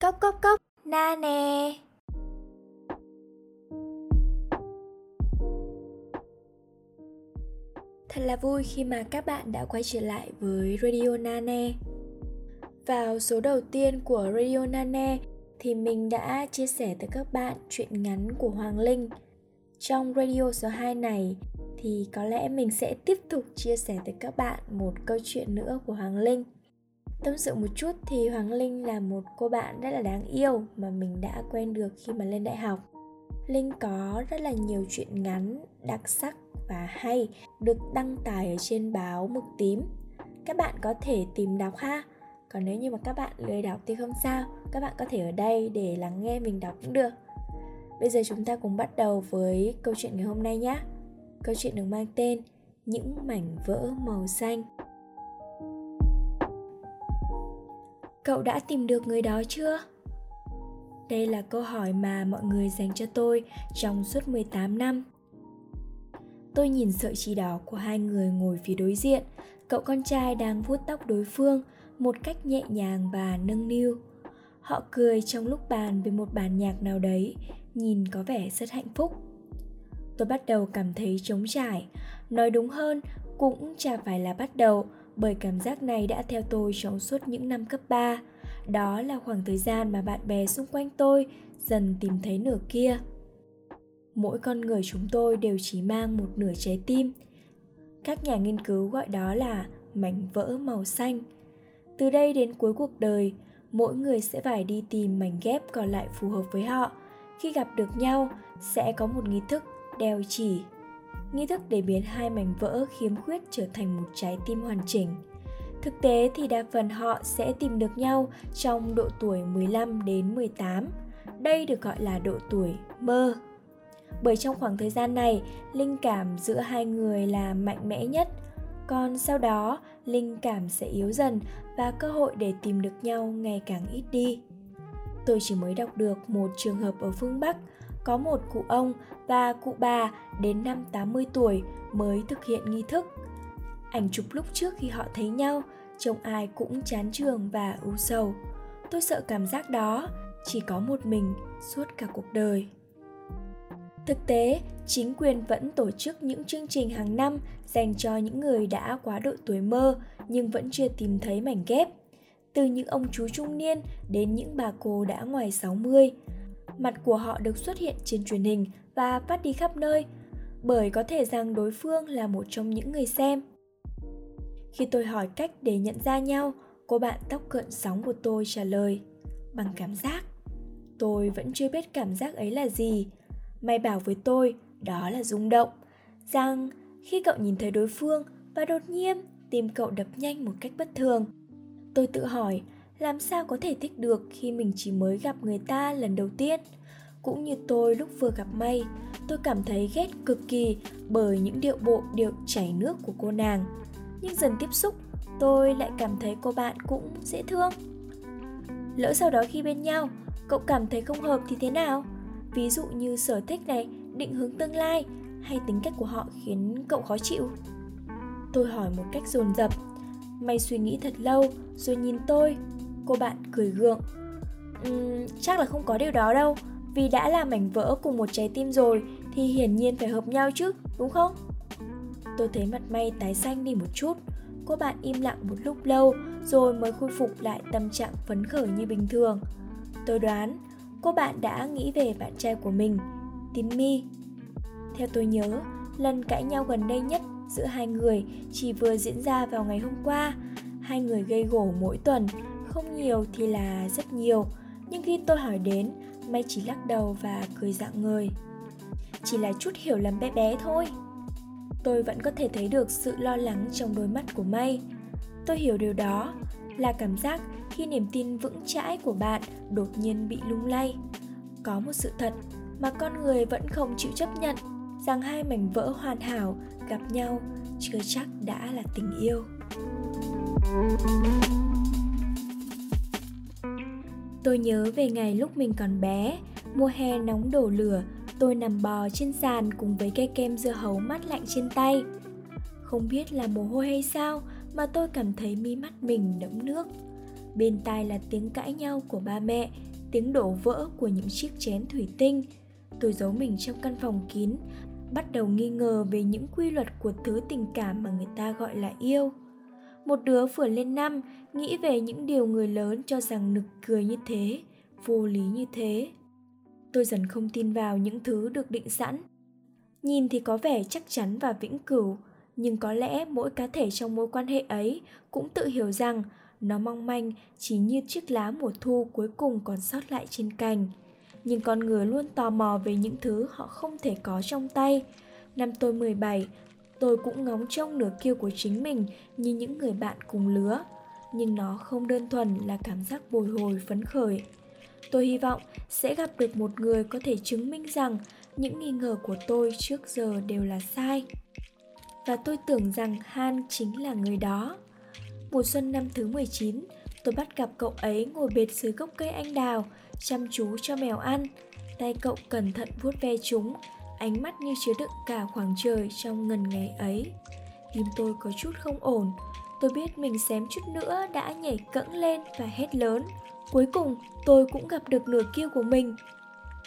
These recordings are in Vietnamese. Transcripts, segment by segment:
Cốc cốc cốc, na nè. Thật là vui khi mà các bạn đã quay trở lại với Radio Nane. Vào số đầu tiên của Radio Nane thì mình đã chia sẻ tới các bạn chuyện ngắn của Hoàng Linh. Trong radio số 2 này thì có lẽ mình sẽ tiếp tục chia sẻ tới các bạn một câu chuyện nữa của Hoàng Linh. Tâm sự một chút thì Hoàng Linh là một cô bạn rất là đáng yêu mà mình đã quen được khi mà lên đại học. Linh có rất là nhiều chuyện ngắn, đặc sắc và hay được đăng tải ở trên báo Mực Tím. Các bạn có thể tìm đọc ha. Còn nếu như mà các bạn lười đọc thì không sao, các bạn có thể ở đây để lắng nghe mình đọc cũng được. Bây giờ chúng ta cùng bắt đầu với câu chuyện ngày hôm nay nhé. Câu chuyện được mang tên Những mảnh vỡ màu xanh. Cậu đã tìm được người đó chưa? Đây là câu hỏi mà mọi người dành cho tôi trong suốt 18 năm. Tôi nhìn sợi chỉ đỏ của hai người ngồi phía đối diện, cậu con trai đang vuốt tóc đối phương một cách nhẹ nhàng và nâng niu. Họ cười trong lúc bàn về một bản nhạc nào đấy, nhìn có vẻ rất hạnh phúc. Tôi bắt đầu cảm thấy trống trải, nói đúng hơn cũng chả phải là bắt đầu bởi cảm giác này đã theo tôi trong suốt những năm cấp 3. Đó là khoảng thời gian mà bạn bè xung quanh tôi dần tìm thấy nửa kia. Mỗi con người chúng tôi đều chỉ mang một nửa trái tim. Các nhà nghiên cứu gọi đó là mảnh vỡ màu xanh. Từ đây đến cuối cuộc đời, mỗi người sẽ phải đi tìm mảnh ghép còn lại phù hợp với họ. Khi gặp được nhau, sẽ có một nghi thức đeo chỉ nghi thức để biến hai mảnh vỡ khiếm khuyết trở thành một trái tim hoàn chỉnh. Thực tế thì đa phần họ sẽ tìm được nhau trong độ tuổi 15 đến 18. Đây được gọi là độ tuổi mơ. Bởi trong khoảng thời gian này, linh cảm giữa hai người là mạnh mẽ nhất, còn sau đó linh cảm sẽ yếu dần và cơ hội để tìm được nhau ngày càng ít đi. Tôi chỉ mới đọc được một trường hợp ở phương Bắc có một cụ ông và cụ bà đến năm 80 tuổi mới thực hiện nghi thức. Ảnh chụp lúc trước khi họ thấy nhau, trông ai cũng chán trường và u sầu. Tôi sợ cảm giác đó chỉ có một mình suốt cả cuộc đời. Thực tế, chính quyền vẫn tổ chức những chương trình hàng năm dành cho những người đã quá độ tuổi mơ nhưng vẫn chưa tìm thấy mảnh ghép. Từ những ông chú trung niên đến những bà cô đã ngoài 60, mặt của họ được xuất hiện trên truyền hình và phát đi khắp nơi, bởi có thể rằng đối phương là một trong những người xem. Khi tôi hỏi cách để nhận ra nhau, cô bạn tóc cận sóng của tôi trả lời bằng cảm giác. Tôi vẫn chưa biết cảm giác ấy là gì. May bảo với tôi đó là rung động, rằng khi cậu nhìn thấy đối phương và đột nhiên tim cậu đập nhanh một cách bất thường. Tôi tự hỏi làm sao có thể thích được khi mình chỉ mới gặp người ta lần đầu tiên? Cũng như tôi lúc vừa gặp may, tôi cảm thấy ghét cực kỳ bởi những điệu bộ, điệu chảy nước của cô nàng. Nhưng dần tiếp xúc, tôi lại cảm thấy cô bạn cũng dễ thương. Lỡ sau đó khi bên nhau, cậu cảm thấy không hợp thì thế nào? Ví dụ như sở thích này, định hướng tương lai, hay tính cách của họ khiến cậu khó chịu? Tôi hỏi một cách dồn dập. Mày suy nghĩ thật lâu, rồi nhìn tôi. Cô bạn cười gượng. Uhm, Chắc là không có điều đó đâu Vì đã là mảnh vỡ cùng một trái tim rồi Thì hiển nhiên phải hợp nhau chứ Đúng không? Tôi thấy mặt may tái xanh đi một chút. Cô bạn im lặng một lúc lâu Rồi mới khôi phục lại tâm trạng phấn khởi như bình thường. Tôi đoán cô bạn đã nghĩ về bạn trai của mình Tín mi. Theo tôi nhớ Lần cãi nhau gần đây nhất giữa hai người chỉ vừa diễn ra vào ngày hôm qua. Hai người gây gổ mỗi tuần không nhiều thì là rất nhiều. Nhưng khi tôi hỏi đến may chỉ lắc đầu và cười dạng người. Chỉ là chút hiểu lầm bé bé thôi. Tôi vẫn có thể thấy được sự lo lắng trong đôi mắt của may tôi hiểu điều đó, là cảm giác khi niềm tin vững chãi của bạn đột nhiên bị lung lay. Có một sự thật mà con người vẫn không chịu chấp nhận, rằng hai mảnh vỡ hoàn hảo gặp nhau chưa chắc đã là tình yêu. Tôi nhớ về ngày lúc mình còn bé, mùa hè nóng đổ lửa, tôi nằm bò trên sàn cùng với cây kem dưa hấu mát lạnh trên tay. Không biết là mồ hôi hay sao mà tôi cảm thấy mi mắt mình đẫm nước. Bên tai là tiếng cãi nhau của ba mẹ, tiếng đổ vỡ của những chiếc chén thủy tinh. Tôi giấu mình trong căn phòng kín, bắt đầu nghi ngờ về những quy luật của thứ tình cảm mà người ta gọi là yêu. Một đứa vừa lên năm nghĩ về những điều người lớn cho rằng nực cười như thế, vô lý như thế. Tôi dần không tin vào những thứ được định sẵn. Nhìn thì có vẻ chắc chắn và vĩnh cửu, nhưng có lẽ mỗi cá thể trong mối quan hệ ấy cũng tự hiểu rằng nó mong manh chỉ như chiếc lá mùa thu cuối cùng còn sót lại trên cành. Nhưng con người luôn tò mò về những thứ họ không thể có trong tay. Năm tôi 17, tôi cũng ngóng trông nửa kia của chính mình như những người bạn cùng lứa. Nhưng nó không đơn thuần là cảm giác bồi hồi phấn khởi. Tôi hy vọng sẽ gặp được một người có thể chứng minh rằng những nghi ngờ của tôi trước giờ đều là sai. Và tôi tưởng rằng Han chính là người đó. Mùa xuân năm thứ 19, tôi bắt gặp cậu ấy ngồi bệt dưới gốc cây anh đào, chăm chú cho mèo ăn. Tay cậu cẩn thận vuốt ve chúng, ánh mắt như chứa đựng cả khoảng trời trong ngần ngày ấy. Tim tôi có chút không ổn, tôi biết mình xém chút nữa đã nhảy cẫng lên và hét lớn. Cuối cùng, tôi cũng gặp được nửa kia của mình.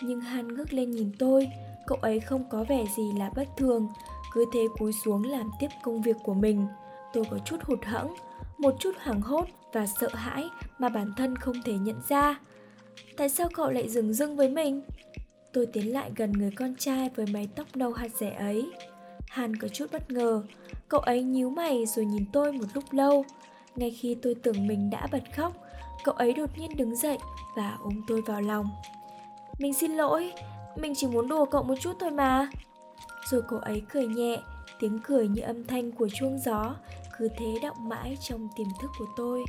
Nhưng Han ngước lên nhìn tôi, cậu ấy không có vẻ gì là bất thường, cứ thế cúi xuống làm tiếp công việc của mình. Tôi có chút hụt hẫng, một chút hoảng hốt và sợ hãi mà bản thân không thể nhận ra. Tại sao cậu lại dừng dưng với mình? Tôi tiến lại gần người con trai với mái tóc nâu hạt rẻ ấy. Hàn có chút bất ngờ, cậu ấy nhíu mày rồi nhìn tôi một lúc lâu. Ngay khi tôi tưởng mình đã bật khóc, cậu ấy đột nhiên đứng dậy và ôm tôi vào lòng. Mình xin lỗi, mình chỉ muốn đùa cậu một chút thôi mà. Rồi cậu ấy cười nhẹ, tiếng cười như âm thanh của chuông gió cứ thế động mãi trong tiềm thức của tôi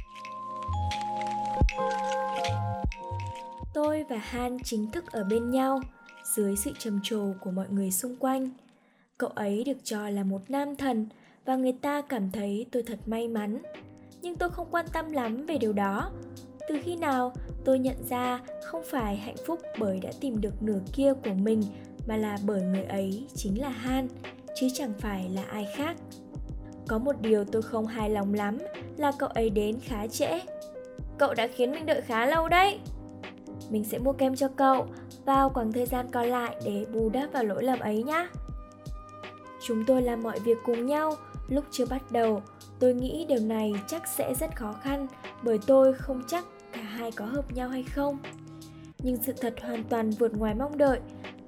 tôi và han chính thức ở bên nhau, dưới sự trầm trồ của mọi người xung quanh cậu ấy được cho là một nam thần và người ta cảm thấy tôi thật may mắn nhưng tôi không quan tâm lắm về điều đó từ khi nào tôi nhận ra không phải hạnh phúc bởi đã tìm được nửa kia của mình mà là bởi người ấy chính là han, chứ chẳng phải là ai khác có một điều tôi không hài lòng lắm là cậu ấy đến khá trễ. Cậu đã khiến mình đợi khá lâu đấy. Mình sẽ mua kem cho cậu vào khoảng thời gian còn lại để bù đắp vào lỗi lầm ấy nhé. Chúng tôi làm mọi việc cùng nhau, lúc chưa bắt đầu, tôi nghĩ điều này chắc sẽ rất khó khăn bởi tôi không chắc cả hai có hợp nhau hay không. Nhưng sự thật hoàn toàn vượt ngoài mong đợi,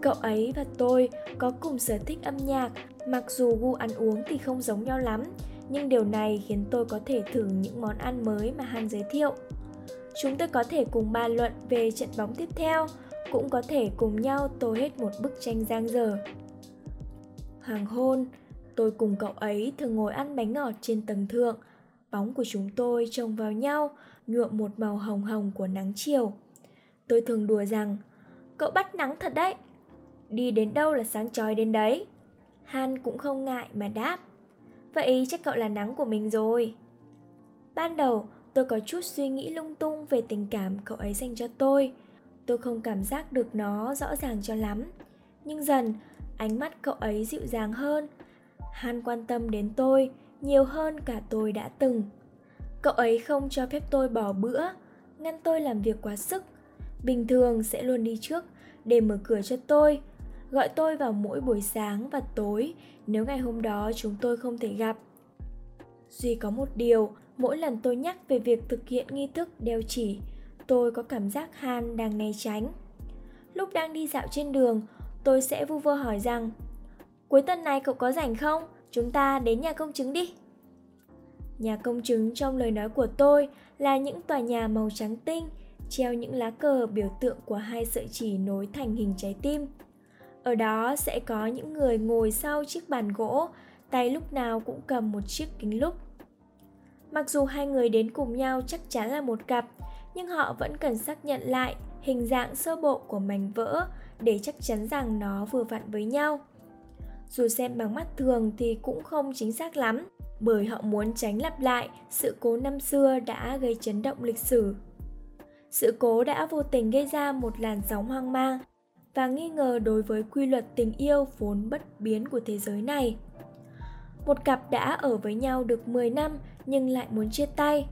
cậu ấy và tôi có cùng sở thích âm nhạc Mặc dù gu ăn uống thì không giống nhau lắm, nhưng điều này khiến tôi có thể thử những món ăn mới mà Han giới thiệu. Chúng tôi có thể cùng bàn luận về trận bóng tiếp theo, cũng có thể cùng nhau tô hết một bức tranh giang dở. Hoàng hôn, tôi cùng cậu ấy thường ngồi ăn bánh ngọt trên tầng thượng. Bóng của chúng tôi trông vào nhau, nhuộm một màu hồng hồng của nắng chiều. Tôi thường đùa rằng, cậu bắt nắng thật đấy. Đi đến đâu là sáng chói đến đấy. Han cũng không ngại mà đáp Vậy chắc cậu là nắng của mình rồi Ban đầu tôi có chút suy nghĩ lung tung về tình cảm cậu ấy dành cho tôi. Tôi không cảm giác được nó rõ ràng cho lắm. Nhưng dần ánh mắt cậu ấy dịu dàng hơn. Han quan tâm đến tôi nhiều hơn cả tôi đã từng. Cậu ấy không cho phép tôi bỏ bữa Ngăn tôi làm việc quá sức. Bình thường sẽ luôn đi trước để mở cửa cho tôi gọi tôi vào mỗi buổi sáng và tối nếu ngày hôm đó chúng tôi không thể gặp. Duy có một điều, mỗi lần tôi nhắc về việc thực hiện nghi thức đeo chỉ, tôi có cảm giác Han đang né tránh. Lúc đang đi dạo trên đường, tôi sẽ vu vơ hỏi rằng Cuối tuần này cậu có rảnh không? Chúng ta đến nhà công chứng đi. Nhà công chứng trong lời nói của tôi là những tòa nhà màu trắng tinh, treo những lá cờ biểu tượng của hai sợi chỉ nối thành hình trái tim. Ở đó sẽ có những người ngồi sau chiếc bàn gỗ, tay lúc nào cũng cầm một chiếc kính lúp. Mặc dù hai người đến cùng nhau chắc chắn là một cặp, nhưng họ vẫn cần xác nhận lại hình dạng sơ bộ của mảnh vỡ để chắc chắn rằng nó vừa vặn với nhau. Dù xem bằng mắt thường thì cũng không chính xác lắm, bởi họ muốn tránh lặp lại sự cố năm xưa đã gây chấn động lịch sử. Sự cố đã vô tình gây ra một làn sóng hoang mang và nghi ngờ đối với quy luật tình yêu vốn bất biến của thế giới này. Một cặp đã ở với nhau được 10 năm nhưng lại muốn chia tay.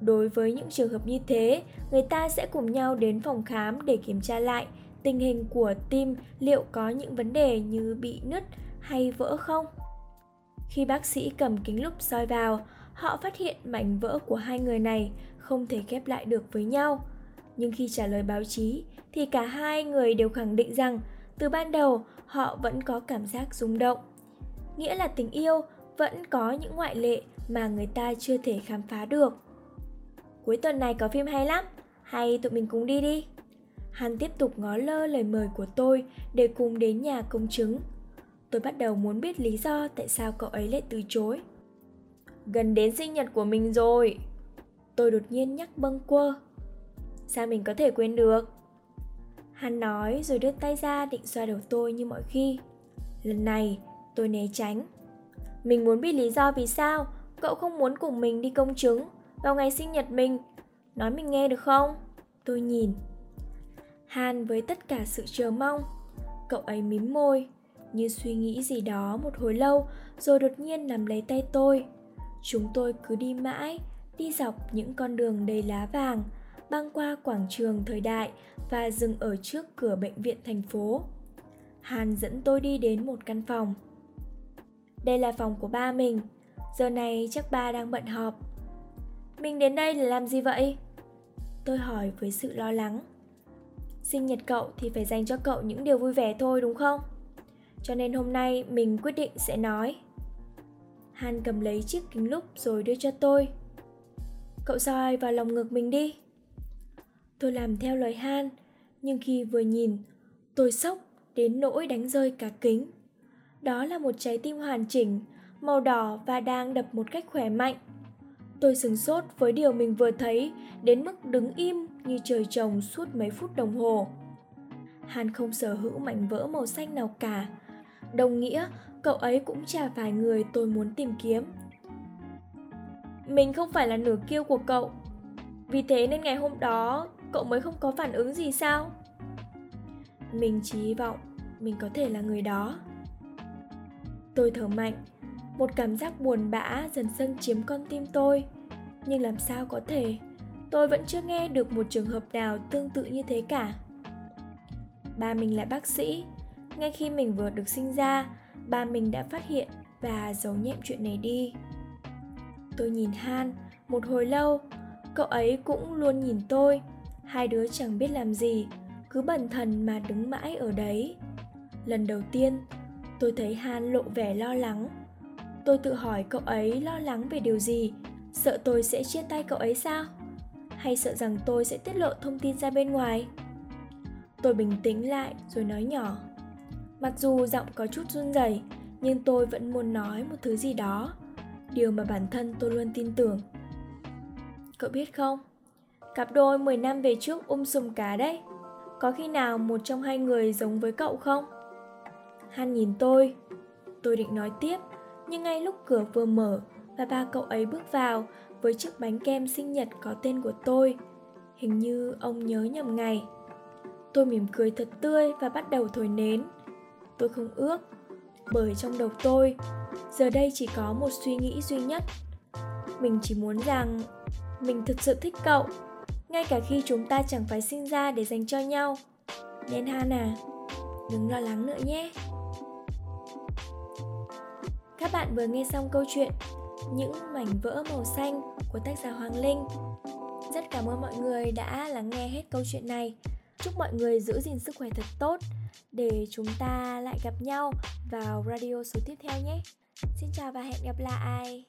Đối với những trường hợp như thế, người ta sẽ cùng nhau đến phòng khám để kiểm tra lại tình hình của tim liệu có những vấn đề như bị nứt hay vỡ không. Khi bác sĩ cầm kính lúp soi vào, họ phát hiện mảnh vỡ của hai người này không thể ghép lại được với nhau. Nhưng khi trả lời báo chí thì cả hai người đều khẳng định rằng từ ban đầu họ vẫn có cảm giác rung động. Nghĩa là tình yêu vẫn có những ngoại lệ mà người ta chưa thể khám phá được. Cuối tuần này có phim hay lắm, hay tụi mình cùng đi đi. Hắn tiếp tục ngó lơ lời mời của tôi để cùng đến nhà công chứng. Tôi bắt đầu muốn biết lý do tại sao cậu ấy lại từ chối. Gần đến sinh nhật của mình rồi. Tôi đột nhiên nhắc bâng quơ. Sao mình có thể quên được? Hắn nói rồi đưa tay ra định xoa đầu tôi như mọi khi. Lần này, tôi né tránh. Mình muốn biết lý do vì sao cậu không muốn cùng mình đi công chứng vào ngày sinh nhật mình. Nói mình nghe được không? Tôi nhìn. Han với tất cả sự chờ mong. Cậu ấy mím môi, như suy nghĩ gì đó một hồi lâu rồi đột nhiên nắm lấy tay tôi. Chúng tôi cứ đi mãi, đi dọc những con đường đầy lá vàng, băng qua quảng trường thời đại và dừng ở trước cửa bệnh viện thành phố. Hàn dẫn tôi đi đến một căn phòng. Đây là phòng của ba mình, giờ này chắc ba đang bận họp. Mình đến đây là làm gì vậy? Tôi hỏi với sự lo lắng. Sinh nhật cậu thì phải dành cho cậu những điều vui vẻ thôi đúng không? Cho nên hôm nay mình quyết định sẽ nói. Han cầm lấy chiếc kính lúp rồi đưa cho tôi. Cậu soi vào lòng ngực mình đi. Tôi làm theo lời Han, nhưng khi vừa nhìn, tôi sốc đến nỗi đánh rơi cả kính. Đó là một trái tim hoàn chỉnh, màu đỏ và đang đập một cách khỏe mạnh. Tôi sừng sốt với điều mình vừa thấy đến mức đứng im như trời trồng suốt mấy phút đồng hồ. Han không sở hữu mảnh vỡ màu xanh nào cả. Đồng nghĩa, cậu ấy cũng chả phải người tôi muốn tìm kiếm. Mình không phải là nửa kiêu của cậu. Vì thế nên ngày hôm đó cậu mới không có phản ứng gì sao? Mình chỉ hy vọng mình có thể là người đó. Tôi thở mạnh, một cảm giác buồn bã dần dần chiếm con tim tôi. Nhưng làm sao có thể, tôi vẫn chưa nghe được một trường hợp nào tương tự như thế cả. Ba mình là bác sĩ, ngay khi mình vừa được sinh ra, ba mình đã phát hiện và giấu nhẹm chuyện này đi. Tôi nhìn Han một hồi lâu, cậu ấy cũng luôn nhìn tôi. Hai đứa chẳng biết làm gì, cứ bần thần mà đứng mãi ở đấy. Lần đầu tiên, tôi thấy Han lộ vẻ lo lắng. Tôi tự hỏi cậu ấy lo lắng về điều gì, sợ tôi sẽ chia tay cậu ấy sao? Hay sợ rằng tôi sẽ tiết lộ thông tin ra bên ngoài? Tôi bình tĩnh lại rồi nói nhỏ. Mặc dù giọng có chút run rẩy, nhưng tôi vẫn muốn nói một thứ gì đó điều mà bản thân tôi luôn tin tưởng cậu biết không cặp đôi 10 năm về trước um sùm cá đấy có khi nào một trong hai người giống với cậu không han nhìn tôi. Tôi định nói tiếp, nhưng ngay lúc cửa vừa mở và ba cậu ấy bước vào với chiếc bánh kem sinh nhật có tên của tôi, hình như ông nhớ nhầm ngày. Tôi mỉm cười thật tươi và bắt đầu thổi nến. Tôi không ước, bởi trong đầu tôi, giờ đây chỉ có một suy nghĩ duy nhất. Mình chỉ muốn rằng mình thực sự thích cậu, ngay cả khi chúng ta chẳng phải sinh ra để dành cho nhau. Nên hana à, đừng lo lắng nữa nhé các bạn vừa nghe xong câu chuyện những mảnh vỡ màu xanh của tác giả hoàng linh. Rất cảm ơn mọi người đã lắng nghe hết câu chuyện này. Chúc mọi người giữ gìn sức khỏe thật tốt để chúng ta lại gặp nhau vào radio số tiếp theo nhé. Xin chào và hẹn gặp lại.